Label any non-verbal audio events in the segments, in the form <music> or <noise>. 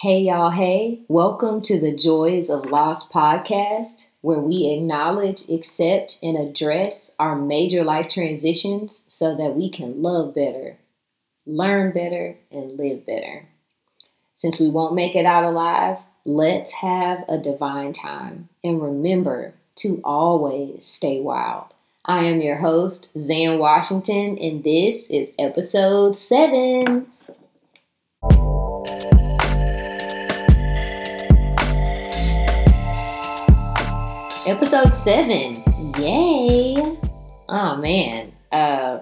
Hey, y'all. Hey, welcome to the Joys of Loss podcast, where we acknowledge, accept, and address our major life transitions so that we can love better, learn better, and live better. Since we won't make it out alive, let's have a divine time and remember to always stay wild. I am your host, Xan Washington, and this is episode seven. Episode seven. Yay. Oh man. Uh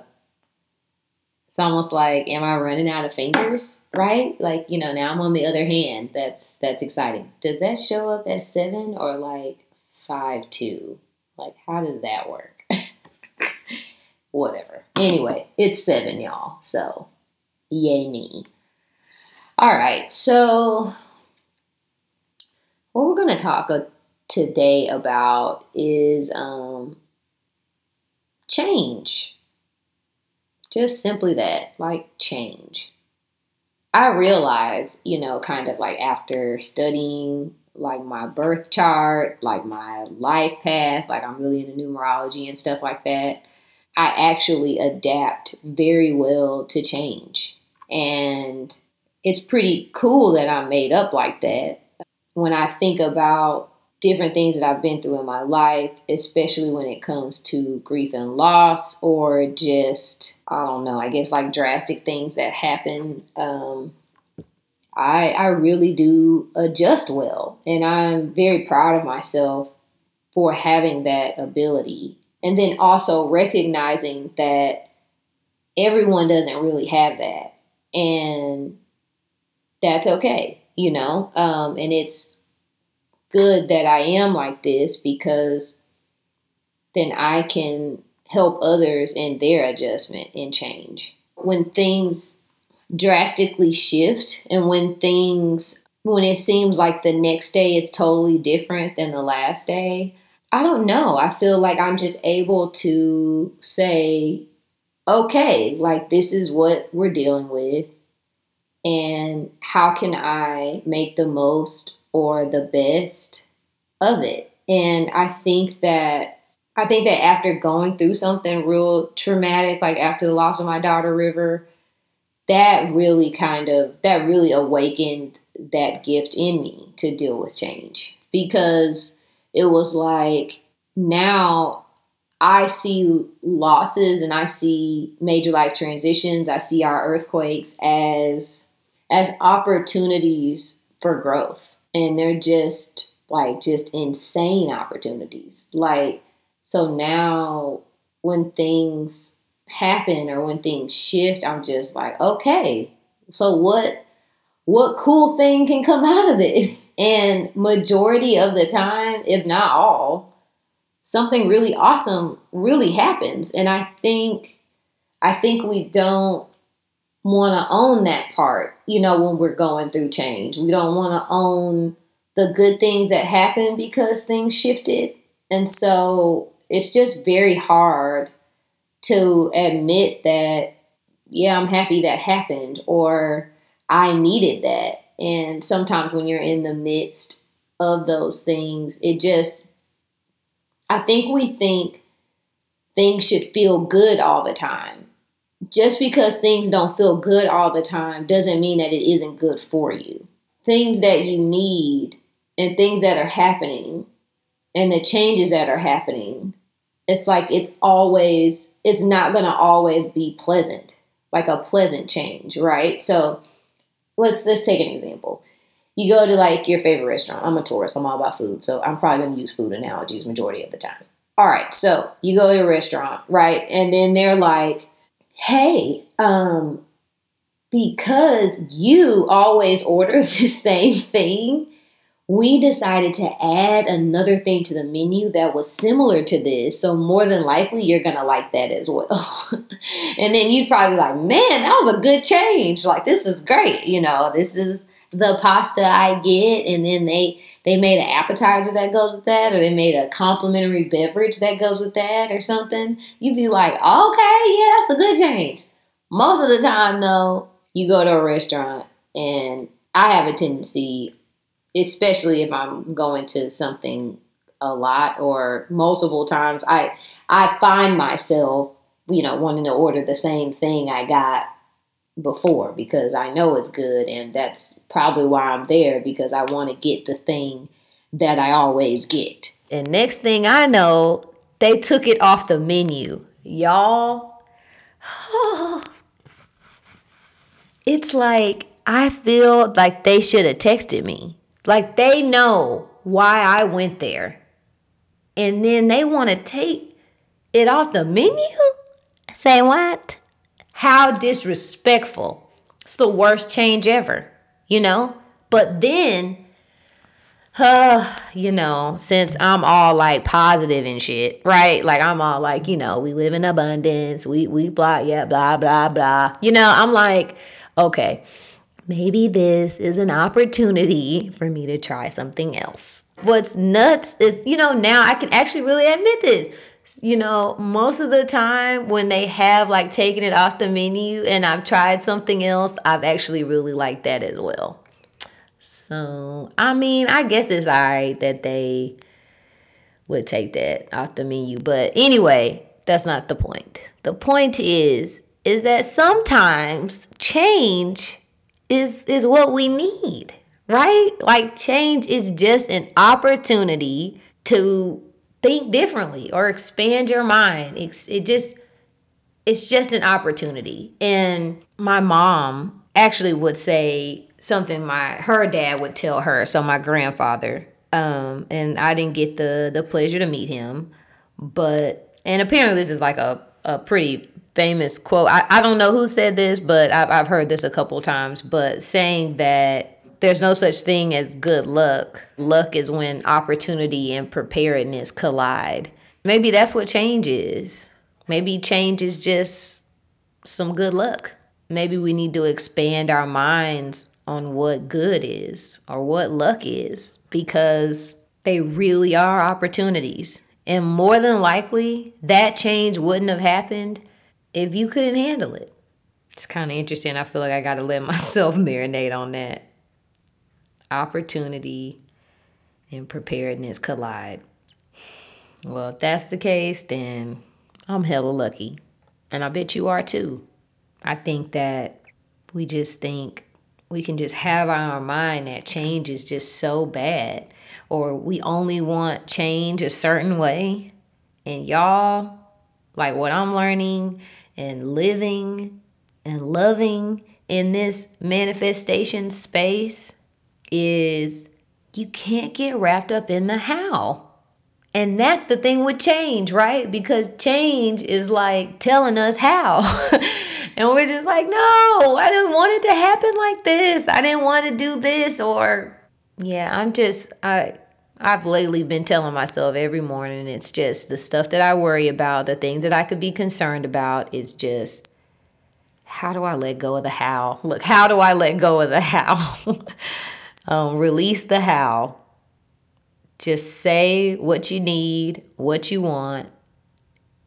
it's almost like am I running out of fingers? Right? Like, you know, now I'm on the other hand. That's that's exciting. Does that show up as seven or like five two? Like how does that work? <laughs> Whatever. Anyway, it's seven, y'all. So yay me. All right, so what we're gonna talk today about is um, change. Just simply that, like change. I realized, you know, kind of like after studying like my birth chart, like my life path, like I'm really into numerology and stuff like that, I actually adapt very well to change. And it's pretty cool that I'm made up like that. When I think about different things that I've been through in my life, especially when it comes to grief and loss, or just, I don't know, I guess like drastic things that happen. Um, I, I really do adjust well, and I'm very proud of myself for having that ability. And then also recognizing that everyone doesn't really have that, and that's okay, you know. Um, and it's good that I am like this because then I can help others in their adjustment and change. When things drastically shift and when things when it seems like the next day is totally different than the last day, I don't know. I feel like I'm just able to say, okay, like this is what we're dealing with, and how can I make the most or the best of it. And I think that I think that after going through something real traumatic, like after the loss of my daughter River, that really kind of that really awakened that gift in me to deal with change. Because it was like now I see losses and I see major life transitions, I see our earthquakes as as opportunities for growth and they're just like just insane opportunities. Like so now when things happen or when things shift, I'm just like, okay, so what what cool thing can come <laughs> out of this? And majority of the time, if not all, something really awesome really happens. And I think I think we don't want to own that part, you know, when we're going through change. We don't want to own the good things that happen because things shifted. And so it's just very hard to admit that, yeah, I'm happy that happened or I needed that. And sometimes when you're in the midst of those things, it just, I think we think things should feel good all the time just because things don't feel good all the time doesn't mean that it isn't good for you. Things that you need and things that are happening and the changes that are happening, it's like it's always, it's not going to always be pleasant, like a pleasant change, right? So let's let's take an example. You go to like your favorite restaurant. I'm a Taurus. I'm all about food, so I'm probably going to use food analogies majority of the time. All right, so you go to a restaurant, right? And then they're like, hey, um, because you always order <laughs> the same thing, we decided to add another thing to the menu that was similar to this. So more than likely you're gonna like that as well. <laughs> and then you'd probably like, man, that was a good change. Like this is great. You know, this is the pasta I get, and then they they made an appetizer that goes with that, or they made a complimentary beverage that goes with that, or something. You'd be like, okay, yeah, that's a good change. Most of the time, though, you go to a restaurant and I have a tendency, especially if I'm going to something a lot or multiple times, I I find myself, you know, wanting to order the same thing I got before because I know it's good and that's probably why I'm there because I want to get the thing that I always get. And next thing I know, they took it off the menu. Y'all, <sighs> it's like I feel like they should have texted me. Like they know why I went there. And then they want to take it off the menu? Say what? How disrespectful. It's the worst change ever, you know? But then, uh, <sighs> you know, since I'm all like positive and shit, right? Like I'm all like, you know, we live in abundance, we we blah, yeah, blah, blah, blah. You know, I'm like, okay, maybe this is an opportunity for me to try something else. What's nuts is, you know, now I can actually really admit this you know, most of the time when they have like taken it off the menu and I've tried something else, I've actually really liked that as well. So, I mean, I guess it's alright that they would take that off the menu. But anyway, that's not the point. The point is is that sometimes change is is what we need, right? Like change is just an opportunity to think differently or expand your mind. It's, it just it's just an opportunity. And my mom actually would say something my her dad would tell her. So my grandfather. Um, and I didn't get the the pleasure to meet him, but and apparently this is like a a pretty famous quote. I, I don't know who said this, but I've, I've heard this a couple times. But saying that there's no such thing as good luck. Luck is when opportunity and preparedness collide. Maybe that's what change is. Maybe change is just some good luck. Maybe we need to expand our minds on what good is or what luck is because they really are opportunities. And more than likely, that change wouldn't have happened if you couldn't handle it. It's kind of interesting. I feel like I got to let <laughs> myself marinate on that opportunity and preparedness collide. Well, if that's the case, then I'm hella lucky. And I bet you are too. I think that we just think we can just have on our mind that change is just so bad, or we only want change a certain way. And y'all, like what I'm learning and living and loving in this manifestation space, is you can't get wrapped up in the how. And that's the thing with change, right? Because change is like telling us how. <laughs> and we're just like, no, I didn't want it to happen like this. I didn't want to do this or yeah, I'm just I I've lately been telling myself every morning it's just the stuff that I worry about, the things that I could be concerned about is just how do I let go of the how? Look, how do I let go of the how? <laughs> Um, release the how. Just say what you need, what you want,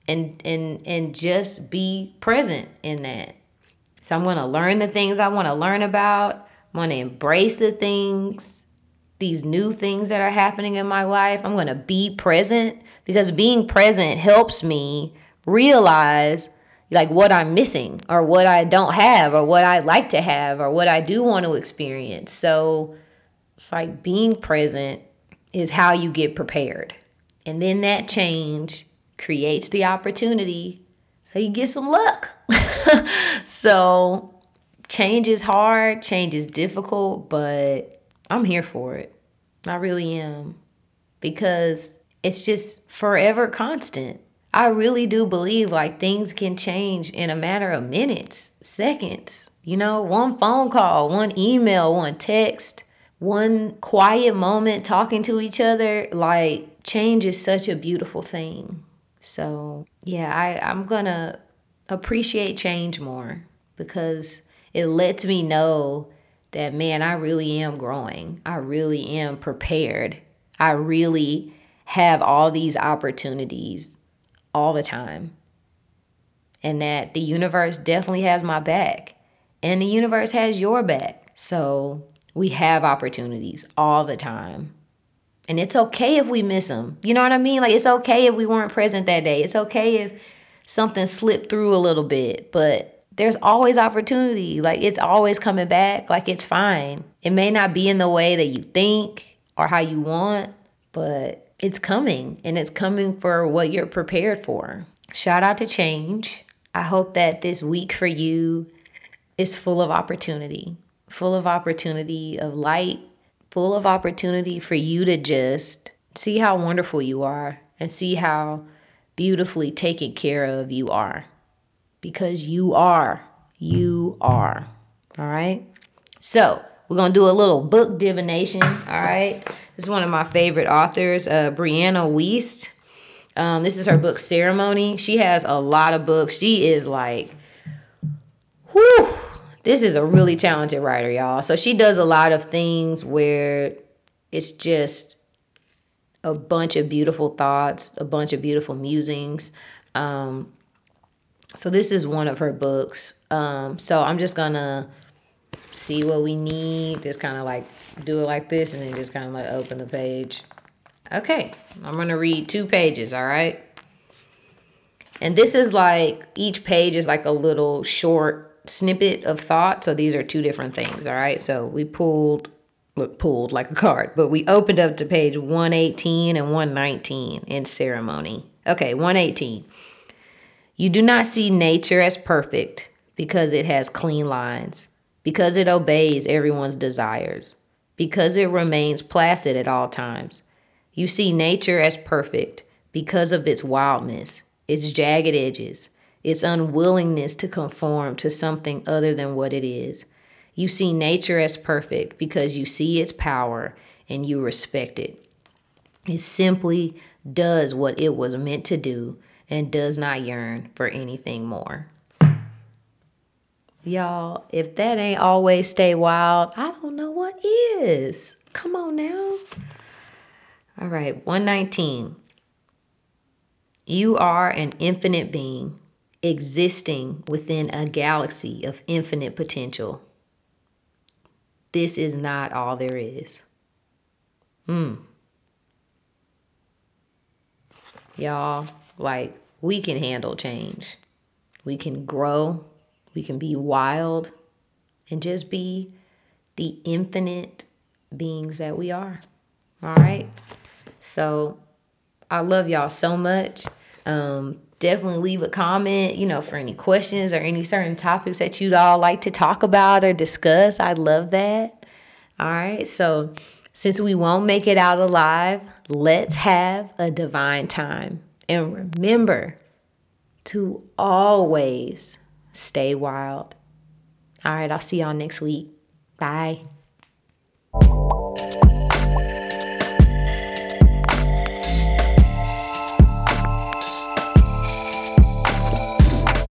and and and just be present in that. So I'm to learn the things I want to learn about. I'm to embrace the things, these new things that are happening in my life. I'm to be present because being present helps me realize like what I'm missing or what I don't have or what I'd like to have or what I do want to experience. So it's like being present is how you get prepared. And then that change creates the opportunity so you get some luck. <laughs> so change is hard, change is difficult, but I'm here for it. I really am. Because it's just forever constant. I really do believe like things can change in a matter of minutes, seconds. You know, one phone call, one email, one text one quiet moment talking to each other, like change is such a beautiful thing. So, yeah, I, I'm gonna appreciate change more because it lets me know that, man, I really am growing. I really am prepared. I really have all these opportunities all the time. And that the universe definitely has my back. And the universe has your back. So We have opportunities all the time. And it's okay if we miss them. You know what I mean? Like, it's okay if we weren't present that day. It's okay if something slipped through a little bit, but there's always opportunity. Like, it's always coming back. Like, it's fine. It may not be in the way that you think or how you want, but it's coming and it's coming for what you're prepared for. Shout out to Change. I hope that this week for you is full of opportunity, full of opportunity of light, full of opportunity for you to just see how wonderful you are and see how beautifully taken care of you are. Because you are. You are. All right. So we're going to do a little book divination. All right. This is one of my favorite authors, uh, Brianna Wiest. Um, this is her book Ceremony. She has a lot of books. She is like, whew, this is a really talented writer, y'all. So she does a lot of things where it's just a bunch of beautiful thoughts, a bunch of beautiful musings. Um, so this is one of her books. Um, so I'm just gonna see what we need. Just kind of like do it like this, and then just kind of like open the page. Okay, I'm gonna read two pages. All right. And this is like each page is like a little short snippet of thought. So these are two different things, all right? So we pulled, pulled like a card, but we opened up to page 118 and 119 in ceremony. Okay, 118. You do not see nature as perfect because it has clean lines, because it obeys everyone's desires, because it remains placid at all times. You see nature as perfect because of its wildness, its jagged edges, its unwillingness to conform to something other than what it is. You see nature as perfect because you see its power and you respect it. It simply does what it was meant to do and does not yearn for anything more. Y'all, if that ain't always stay wild, I don't know what is. Come on now. All right, 119. You are an infinite being existing within a galaxy of infinite potential. This is not all there is. Hmm. Y'all, like, we can handle change. We can grow. We can be wild and just be the infinite beings that we are. All right. So I love y'all so much. Um, definitely leave a comment, you know, for any questions or any certain topics that you'd all like to talk about or discuss. I'd love that. All right. So, since we won't make it out alive, let's have a divine time. And remember to always stay wild. All right. I'll see y'all next week. Bye.